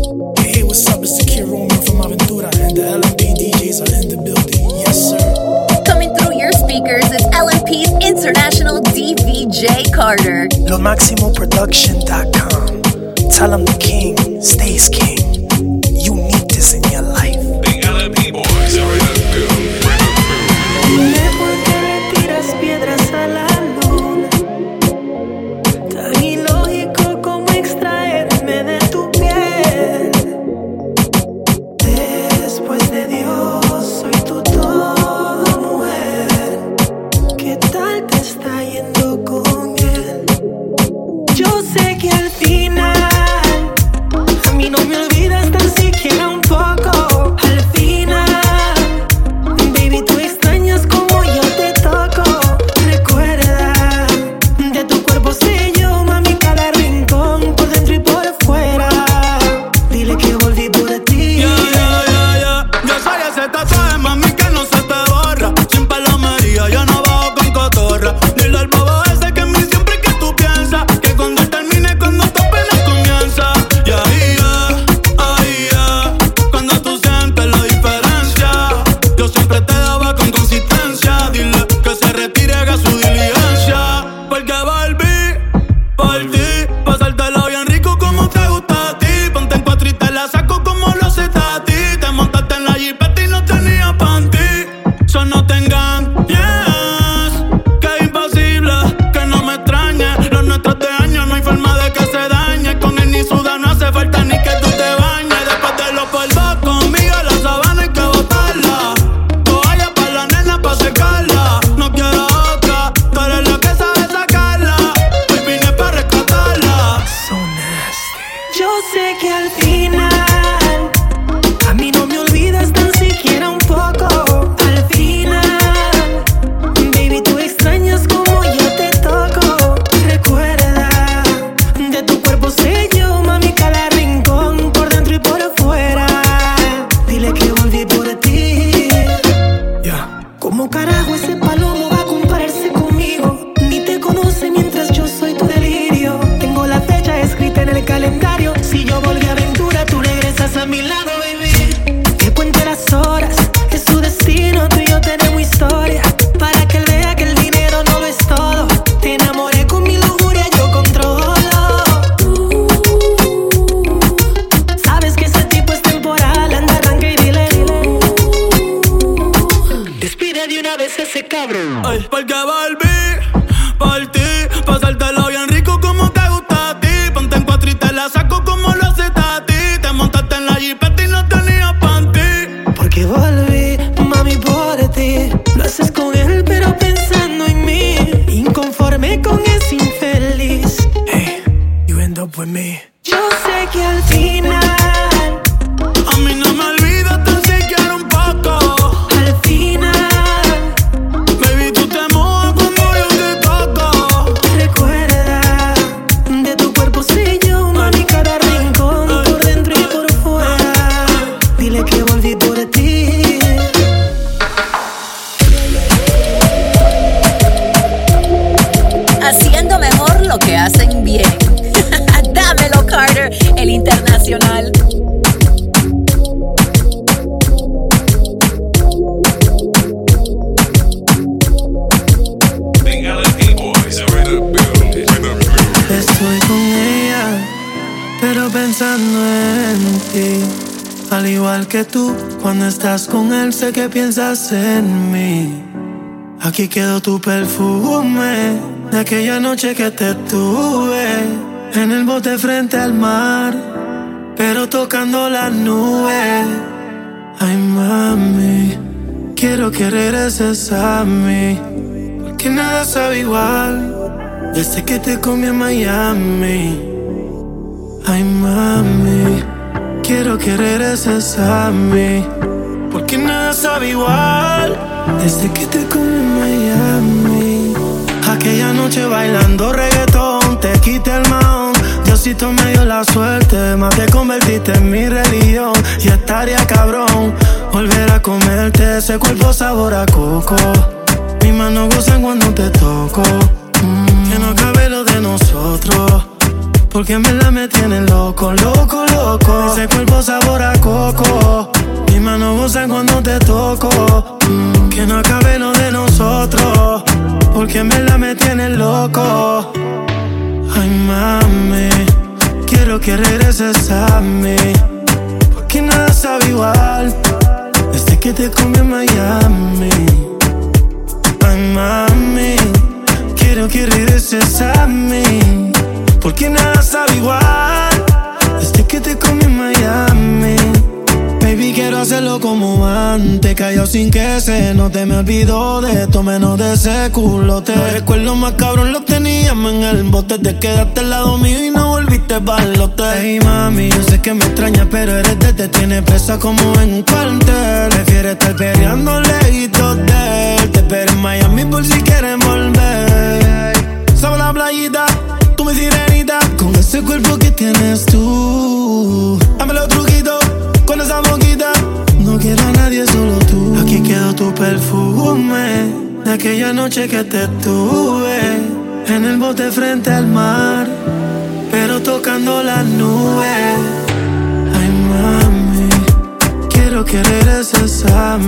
Hey, what's up? It's Akira Roman from Aventura, and the LMP DJs are in the building. Yes, sir. Coming through your speakers is LMP's international DVJ Carter. LoMaximoProduction.com. Tell him the king stays king. Yo sé que al final a mí no me que tú, cuando estás con él, sé que piensas en mí. Aquí quedó tu perfume de aquella noche que te tuve en el bote frente al mar, pero tocando la nube. Ay, mami, quiero que regreses a mí, porque nada sabe igual desde que te comí en Miami. Ay, mami quiero que regreses a mí. Porque nada sabe igual desde que te comí en Miami. Aquella noche bailando reggaetón, te quité el maón. Diosito me dio la suerte, más te convertiste en mi religión. Y estaría cabrón volver a comerte ese cuerpo sabor a coco. Mis manos gozan cuando te toco. Mm. Que no cabe lo de nosotros. Porque en verdad me tiene loco, loco, loco. Ese cuerpo sabor a coco. Mis manos gozan cuando te toco. Mm, que no acabe lo de nosotros. Porque en verdad me tiene loco. Ay, mami. Quiero que regreses a mí. Porque nada sabe igual. Desde que te comí en Miami. Ay, mami. Quiero que regreses a mí. Porque nada sabe igual. Desde que te comí en Miami. Baby, quiero hacerlo como antes. Callado sin que se note. Me olvido de esto, menos de ese culote. Los recuerdos más cabrón los teníamos en el bote. Te quedaste al lado mío y no volviste balote. Hey, mami, yo sé que me extrañas, pero eres de te tiene presa como en un cuartel. Prefiere estar peleando lejitos de él. Te espero en Miami por si quieres volver. Sobre la playita, tú mi Con ese cuerpo que tienes tú. Dame los truquitos con esa boquita. No quiero a nadie, solo tú. Aquí quedó tu perfume. De aquella noche que te tuve. En el bote frente al mar. Pero tocando las nubes. Ay, mami. Quiero que regreses a.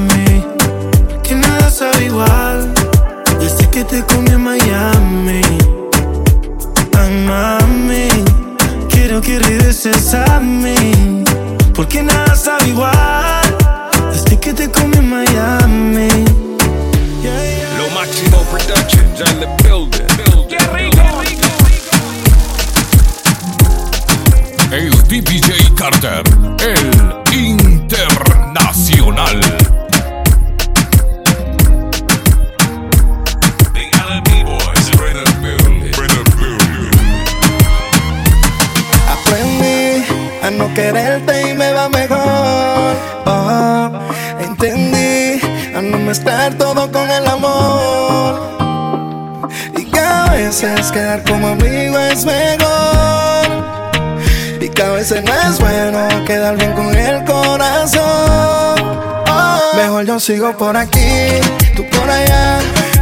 Que nada sabe igual. Desde que te comí en Miami. Ay, mami. Quiero que regreses a mí. Porque nada sabe igual. Desde que te comí en Miami. Yeah, yeah. Lo Máximo Productions quedar como amigo es mejor. Y que a veces no es bueno quedar bien con el corazón. Oh, mejor yo sigo por aquí, tú por allá.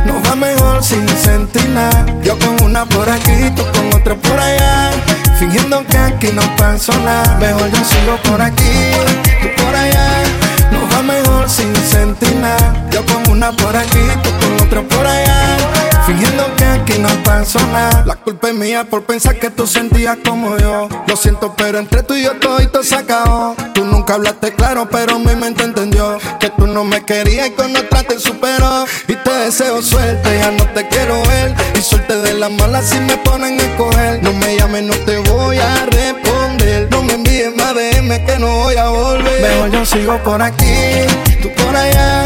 Nos va mejor sin sentir nada. Yo con una por aquí, tú con otra por allá. Fingiendo que aquí no pasó nada. Mejor yo sigo por aquí, tú por allá. Nos va mejor sin sentir nada. Yo con una por aquí, tú con otra por allá. Fingiendo que aquí no pasó nada. La culpa es mía por pensar que tú sentías como yo. Lo siento, pero entre tú y yo todo se acabó. Tú nunca hablaste claro, pero mi mente entendió que tú no me querías y con otra te superó. Y te deseo suerte, ya no te quiero ver. Y suerte de la mala si me ponen a escoger. No me llames, no te voy a responder. No me envíes más DM que no voy a volver. Mejor yo sigo por aquí, tú por allá.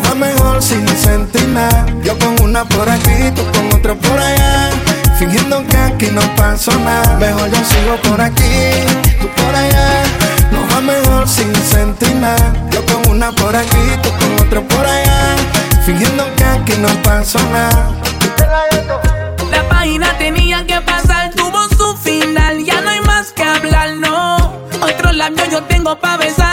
Va mejor sin sentir nada. Yo con una por aquí, tú con otra por allá. Fingiendo que aquí no pasó nada. Mejor yo sigo por aquí, tú por allá. Nos va mejor sin sentir nada. Yo con una por aquí, tú con otra por allá. Fingiendo que aquí no pasó nada. La página tenía que pasar, tuvo su final, ya no hay más que hablar, no. Otro labio yo tengo pa' besar,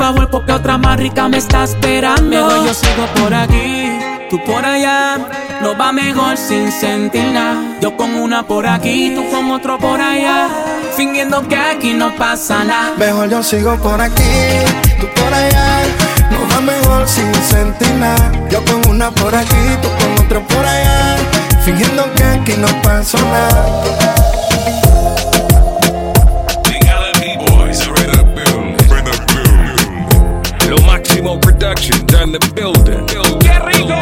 favor porque otra más rica me está esperando. Mejor yo sigo por aquí, tú por allá. No va mejor sin sentir nada. Yo con una por aquí, tú con otro por allá. Fingiendo que aquí no pasa nada. Mejor yo sigo por aquí, tú por allá. Nos va mejor sin sentir nada. Yo con una por aquí, tú con otra por allá. Fingiendo que aquí no pasó nada. ¡Qué rico!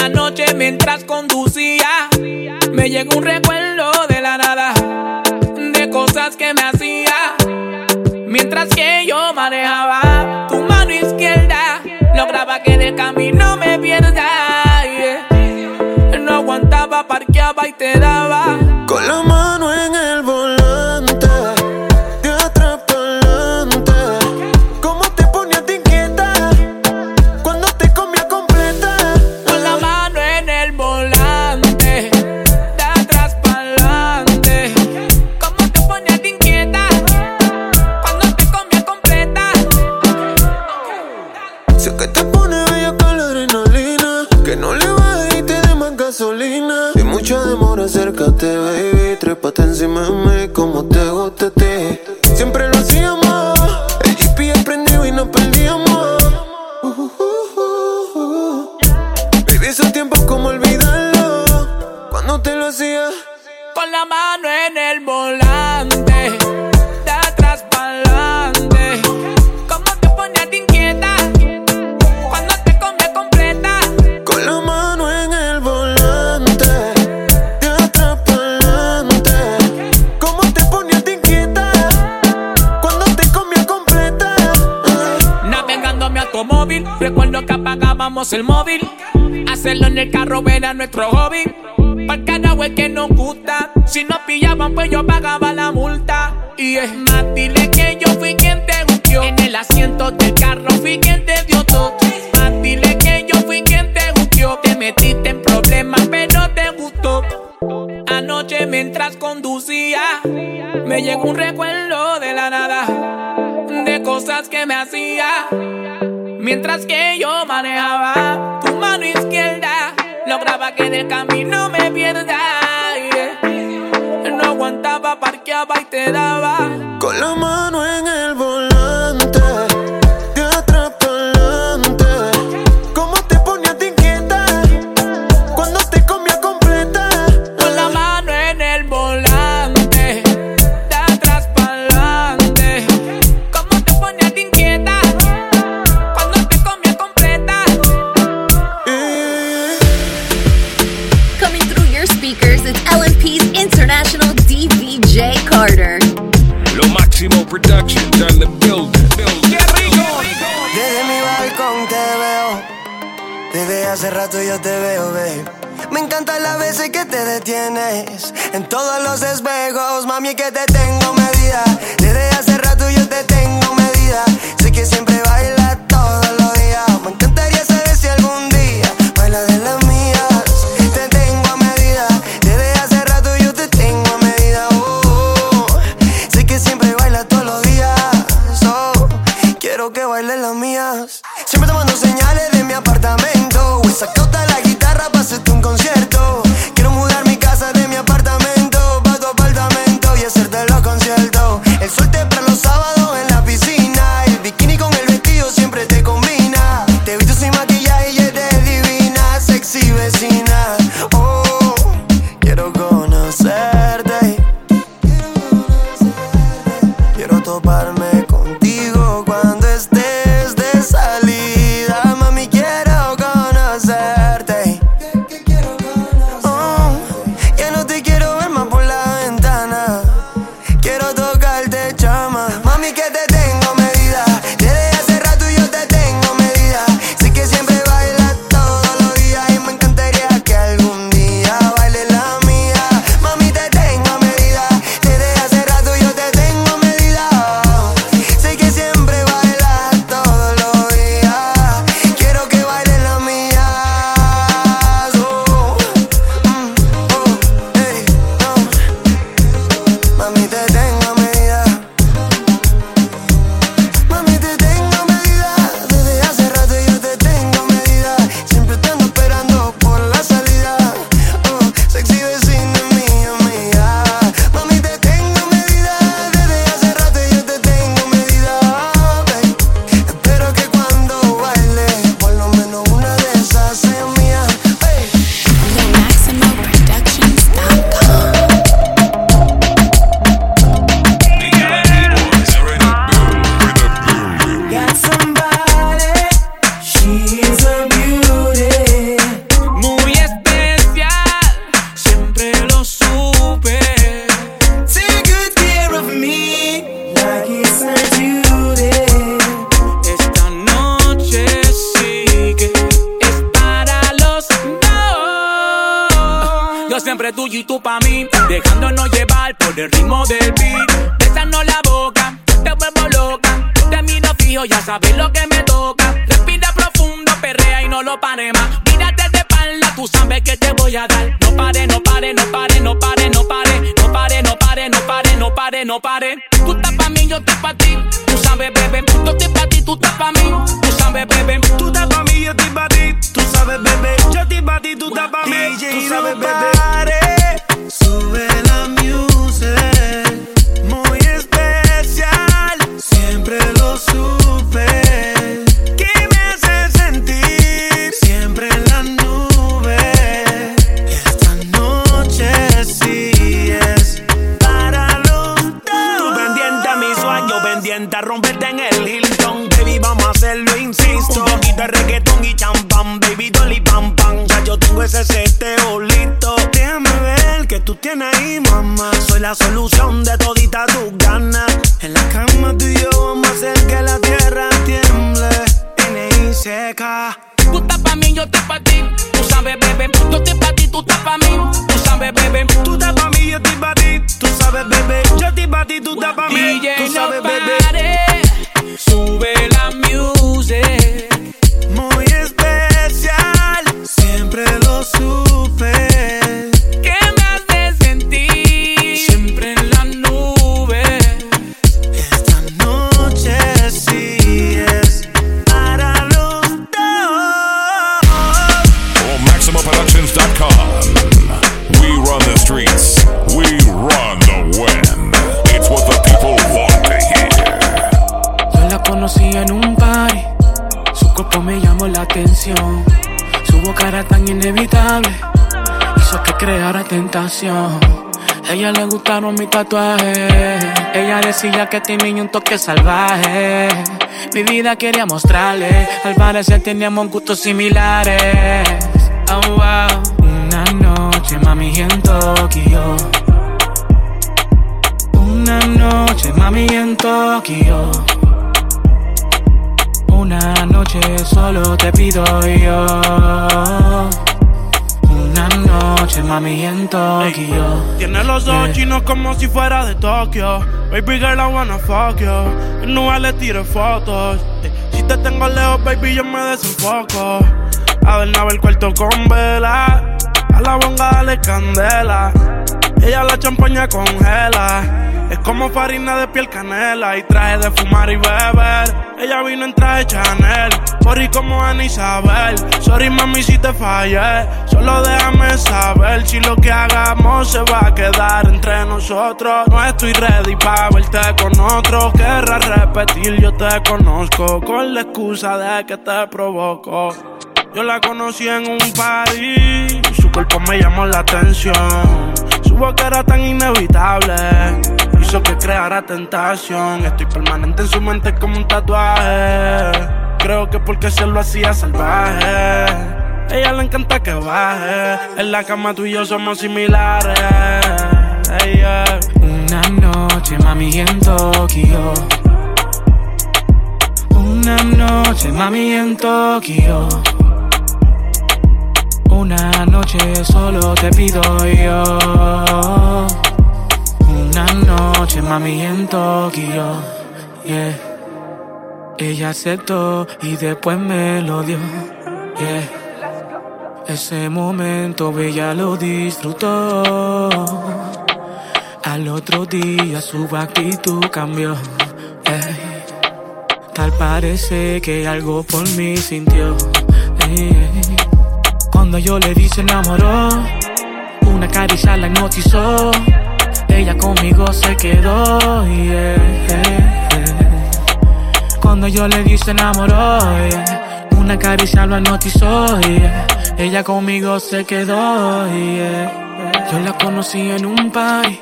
Anoche mientras conducía, me llegó un recuerdo de la nada, de cosas que me hacía, mientras que yo manejaba tu mano izquierda, lograba que en el camino me pierda. No aguantaba, parqueaba y te daba El móvil, hacerlo en el carro era nuestro hobby. Para wey que nos gusta, si nos pillaban pues yo pagaba la multa. Y es más, dile que yo fui quien te gustió. En el asiento del carro fui quien te dio todo. Más, dile que yo fui quien te gustió. Te metiste en problemas pero te gustó. Anoche mientras conducía, me llegó un recuerdo de la nada, de cosas que me hacía. Mientras que yo manejaba tu mano izquierda, lograba que del camino me pierda. Yeah. No aguantaba, parqueaba y te daba. Con la mano en el volante Cause I got ya sabes lo que me toca. Respira profundo, perrea y no lo pare más. Mírate de espalda, tú sabes que te voy a dar. No pare, no pare, no pare, no pare, no pare. No pare, no pare, no pare, no pare, no pare. Tú estás pa' mí, yo estoy pa' ti. Tú sabes, bebé. Yo estoy pa' ti, tú estás pa' mí. Tú sabes, bebé. Tú estás pa' mí, yo estoy pa' ti. Tú sabes, bebé. Yo estoy pa' ti, tú estás pa' mí. Tú sabes, bebé. Sube la music, muy especial. Siempre lo supe. Ese seteo listo. Déjame ver que tú tienes ahí, mamá. Soy la solución de todita tus ganas. En la cama tú y yo vamos a hacer que la tierra tiemble. N.I. seca. Tú estás pa' mí, yo estoy pa' ti. Tú sabes, bebé. Yo estoy pa' ti, tú estás pa' mí. Tú sabes, bebé. Tú estás pa' mí, yo estoy pa' ti. Tú sabes, bebé. Yo estoy pa' ti, tú estás pa' mí. Tú sabes, bebé. Sube la music. Inevitable, hizo que creara tentación. Ella le gustaron mis tatuajes, ella decía que tenía un toque salvaje. Mi vida quería mostrarle, al parecer teníamos gustos similares. Oh wow, una noche mami en Tokio. Una noche mami en Tokio. Noche solo te pido yo. Una noche, mami, en Tokio. Tiene los ojos chinos como si fuera de Tokio. Baby girl, I wanna fuck you. Nube le tiro fotos. Si te tengo lejos, baby, yo me desenfoco. Adornaba el cuarto con vela. A la bonga dale candela. Ella la champaña congela. Es como farina de piel canela y traje de fumar y beber. Ella vino en traje Chanel, por como Ana Isabel. Sorry mami si te fallé, solo déjame saber si lo que hagamos se va a quedar entre nosotros. No estoy ready para verte con otro, querrás repetir, yo te conozco con la excusa de que te provoco. Yo la conocí en un party, su cuerpo me llamó la atención. Su boca era tan inevitable, que creara tentación. Estoy permanente en su mente como un tatuaje. Creo que porque se lo hacía salvaje. Ella le encanta que baje. En la cama tú y yo somos similares. Una noche, mami, en Tokio. Una noche, mami, en Tokio. Una noche solo te pido yo. Una noche, mami, en Tokio. Yeah. Ella aceptó y después me lo dio. Yeah. Ese momento ella lo disfrutó. Al otro día su actitud cambió. Tal parece que algo por mí sintió. Cuando yo le di enamoró, una caricia la hipnotizó. Ella conmigo se quedó. yeah. Cuando yo le di se enamoró, una caricia lo yeah. Ella conmigo se quedó. Yo la conocí en un party,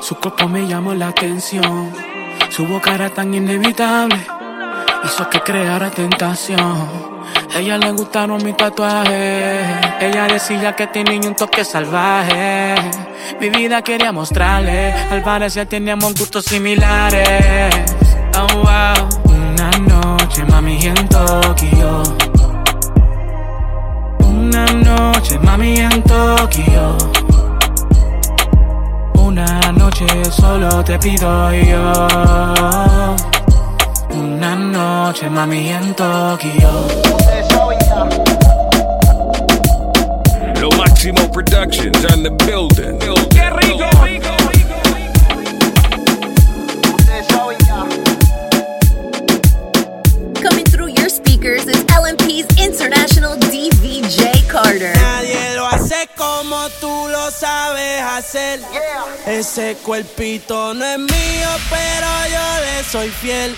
su cuerpo me llamó la atención. Su boca era tan inevitable, hizo que creara tentación. Ella le gustaron mis tatuajes. Ella decía que tenía un toque salvaje. Mi vida quería mostrarle. Al parecer teníamos gustos similares. Oh, wow. Una noche, mami, en Tokio. Una noche, mami, en Tokio. Una noche solo te pido yo. Una noche, mami, en Tokio. Lo Maximo Productions on the building. Qué rico, rico, Coming through your speakers is LMP's international DVJ Carter. como tú lo sabes hacer. Ese cuerpito no es mío, pero yo le soy fiel.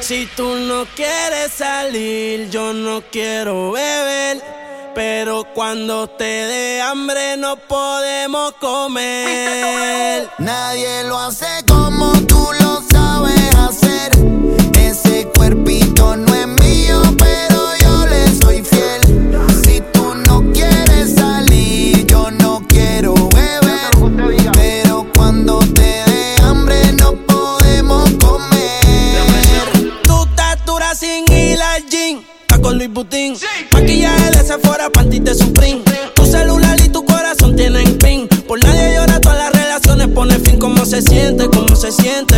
Si tú no quieres salir, yo no quiero beber. Pero cuando te dé hambre no podemos comer. Nadie lo hace como tú lo Louis Vuitton. Sí. Maquillaje de Sephora, panty de Supreme. Tu celular y tu corazón tienen pin. Por nadie llora, todas las relaciones pone fin. ¿Cómo se siente? ¿Cómo se siente?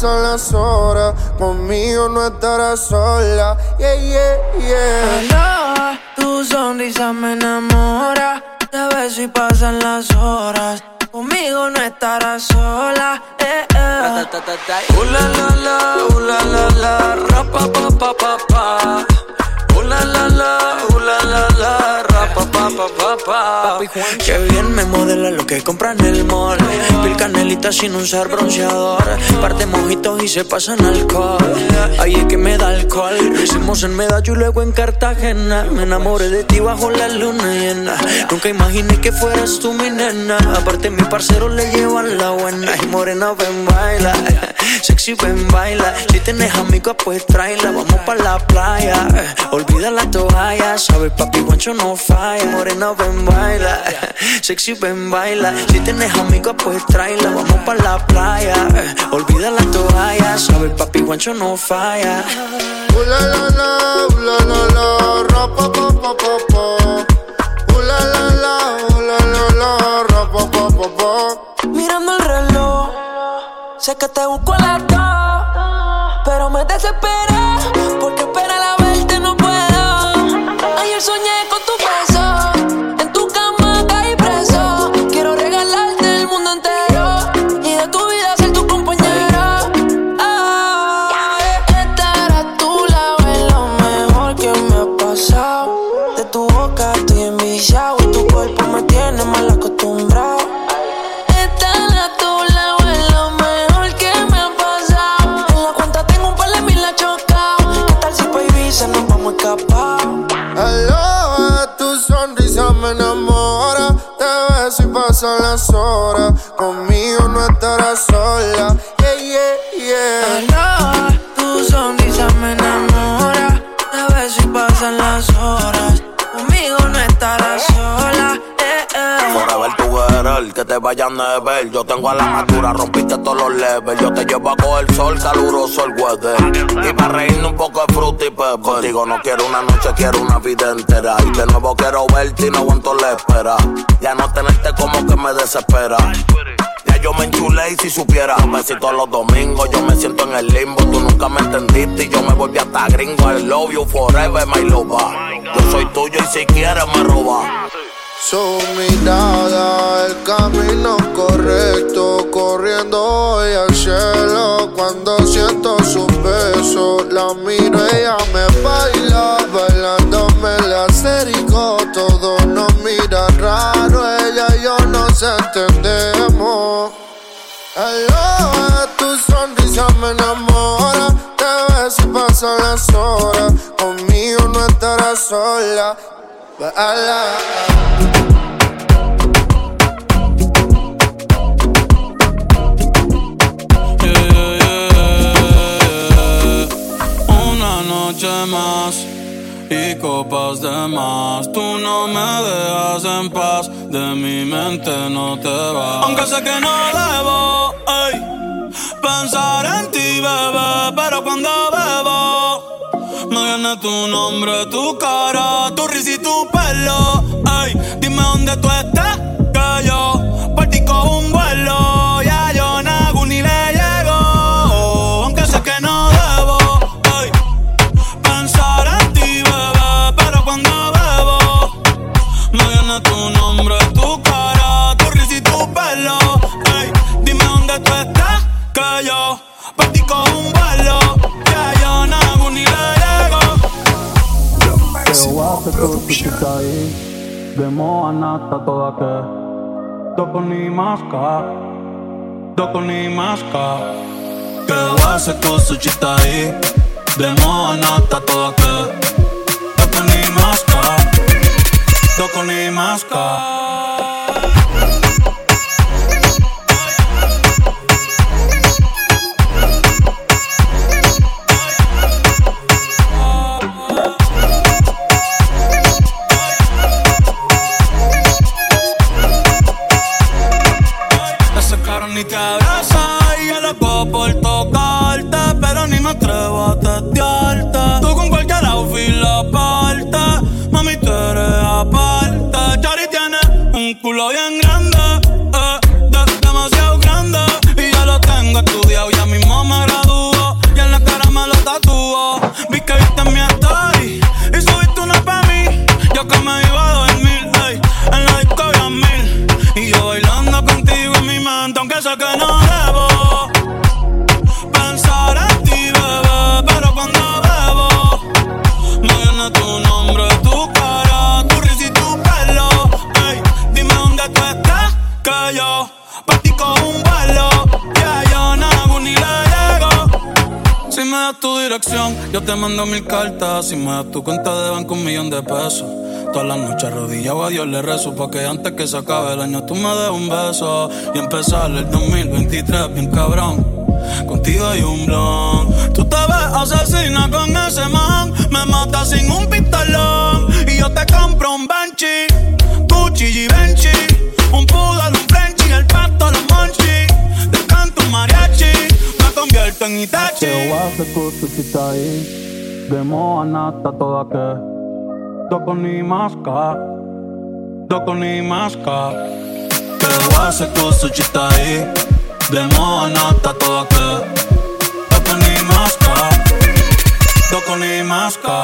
pasan las horas, conmigo no estarás sola. Yeah, yeah, yeah. Tu sonrisa me enamora. Te beso y pasan las horas. Conmigo no estarás sola. Eh, eh. Uh, la la la, uh, la la rapa pa pa pa pa. La la pa, pa, pa. Papi Que bien me modela lo que compra en el mall. Pil canelita sin usar bronceador. Parte mojitos y se pasan alcohol. Ahí es que me da alcohol. Lo hicimos en Medallo y luego en Cartagena. Me enamoré de ti bajo la luna llena. Nunca imaginé que fueras tú mi nena. Aparte, mi parcero le llevan la buena. Y morena, ven, baila sexy, ven, baila. Si tienes amigos, pues tráela. Vamos pa' la playa. Eh. Olvida la toalla. Sabes, papi, guancho no falla. Morena, ven, baila. Sexy, ven, baila. Si tienes amigos, pues tráela. Vamos pa' la playa. Eh. Olvida la toalla. Sabes, papi, guancho no falla. Ula la la, ula la la, ra pa pa. Ula la ula la la, ra. Sé que te busco a las dos, pero me desesperé tengo a la altura, rompiste todos los levels. Yo te llevo a coger sol, caluroso el weather. Y para reírme un poco de fruta y pepper. Contigo no quiero una noche, quiero una vida entera. Y de nuevo quiero verte y no aguanto la espera. Ya no tenerte como que me desespera. Ya yo me enchulé y si supiera Besitos los domingos, yo me siento en el limbo Tú nunca me entendiste y yo me volví hasta gringo I love you forever, my lover Yo soy tuyo y si quieres me roba Su mirada, el camino correcto, corriendo hoy al cielo. Cuando siento su beso, la miro, ella me baila, bailándome la rico. Todo nos mira raro, ella y yo nos entendemos. Aloha, tu sonrisa me enamora. Te beso y pasan las horas. Conmigo no estarás sola. Una noche más y copas de más. Tú no me dejas en paz, de mi mente no te vas. Aunque sé que no debo ey, pensar en ti, bebé, pero cuando bebo me viene tu nombre, tu cara, tu risa y tu pelo. Ey, dime dónde tú estás, que yo por ti cojo un vuelo. Ya yo no hago ni le llego, aunque sé que no debo. ey, pensar en ti, bebé, pero cuando bebo me viene tu nombre, tu cara, tu risa y tu pelo. Ey, dime dónde tú estás, que yo por ti cojo un vuelo. Pero hace todo tu chica ahí De Moana hasta toda que Doko ni maska Doko ni maska Que hace con su chita ahí De Moana hasta toda que Doko ni maska Doko ni maska Yo te mando mil cartas y me das tu cuenta de banco un millón de pesos. Todas las noches arrodillado a Dios le rezo Pa' que antes que se acabe el año tú me des un beso. Y empezar el 2023 bien cabrón. Contigo hay un blon. Tú te ves asesina con ese man. Me matas sin un pistolón. Y yo te compro un Banshee Gucci y Benchi Un poodle tako susitayi Demo anata todake Doko ni maska Doko ni maska Tewa se ko Demo anata todake Doko ni maska Doko ni maska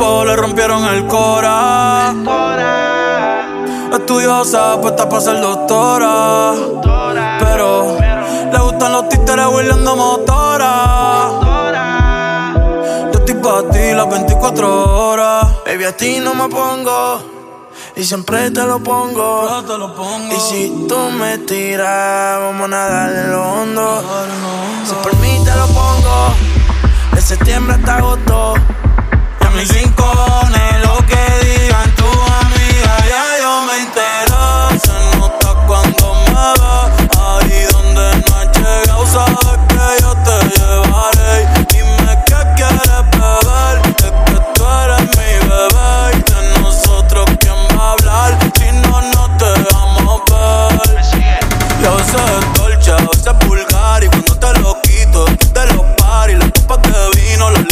le rompieron el cora. Estudiosa, puesta para ser doctora. Pero le gustan los títeres huirleando motora. Yo estoy para ti las 24 horas. Baby, a ti no me pongo. Y siempre te lo pongo. Yo te lo pongo. Y si tú me tiras, vamos a nadar en lo hondo. Si por mí te lo pongo, de septiembre hasta agosto mis rincones, lo que digan tus amigas, ya yo me entero. Se nota cuando me ve, ahí donde no has llegado, sabes que yo te llevaré. Dime qué quieres beber, es que tú eres mi bebé. Y de nosotros, ¿quién va a hablar? Si no, no te vamos a ver. Y a veces es dolce, a y cuando te lo quito, te lo pari, la copa que vino, la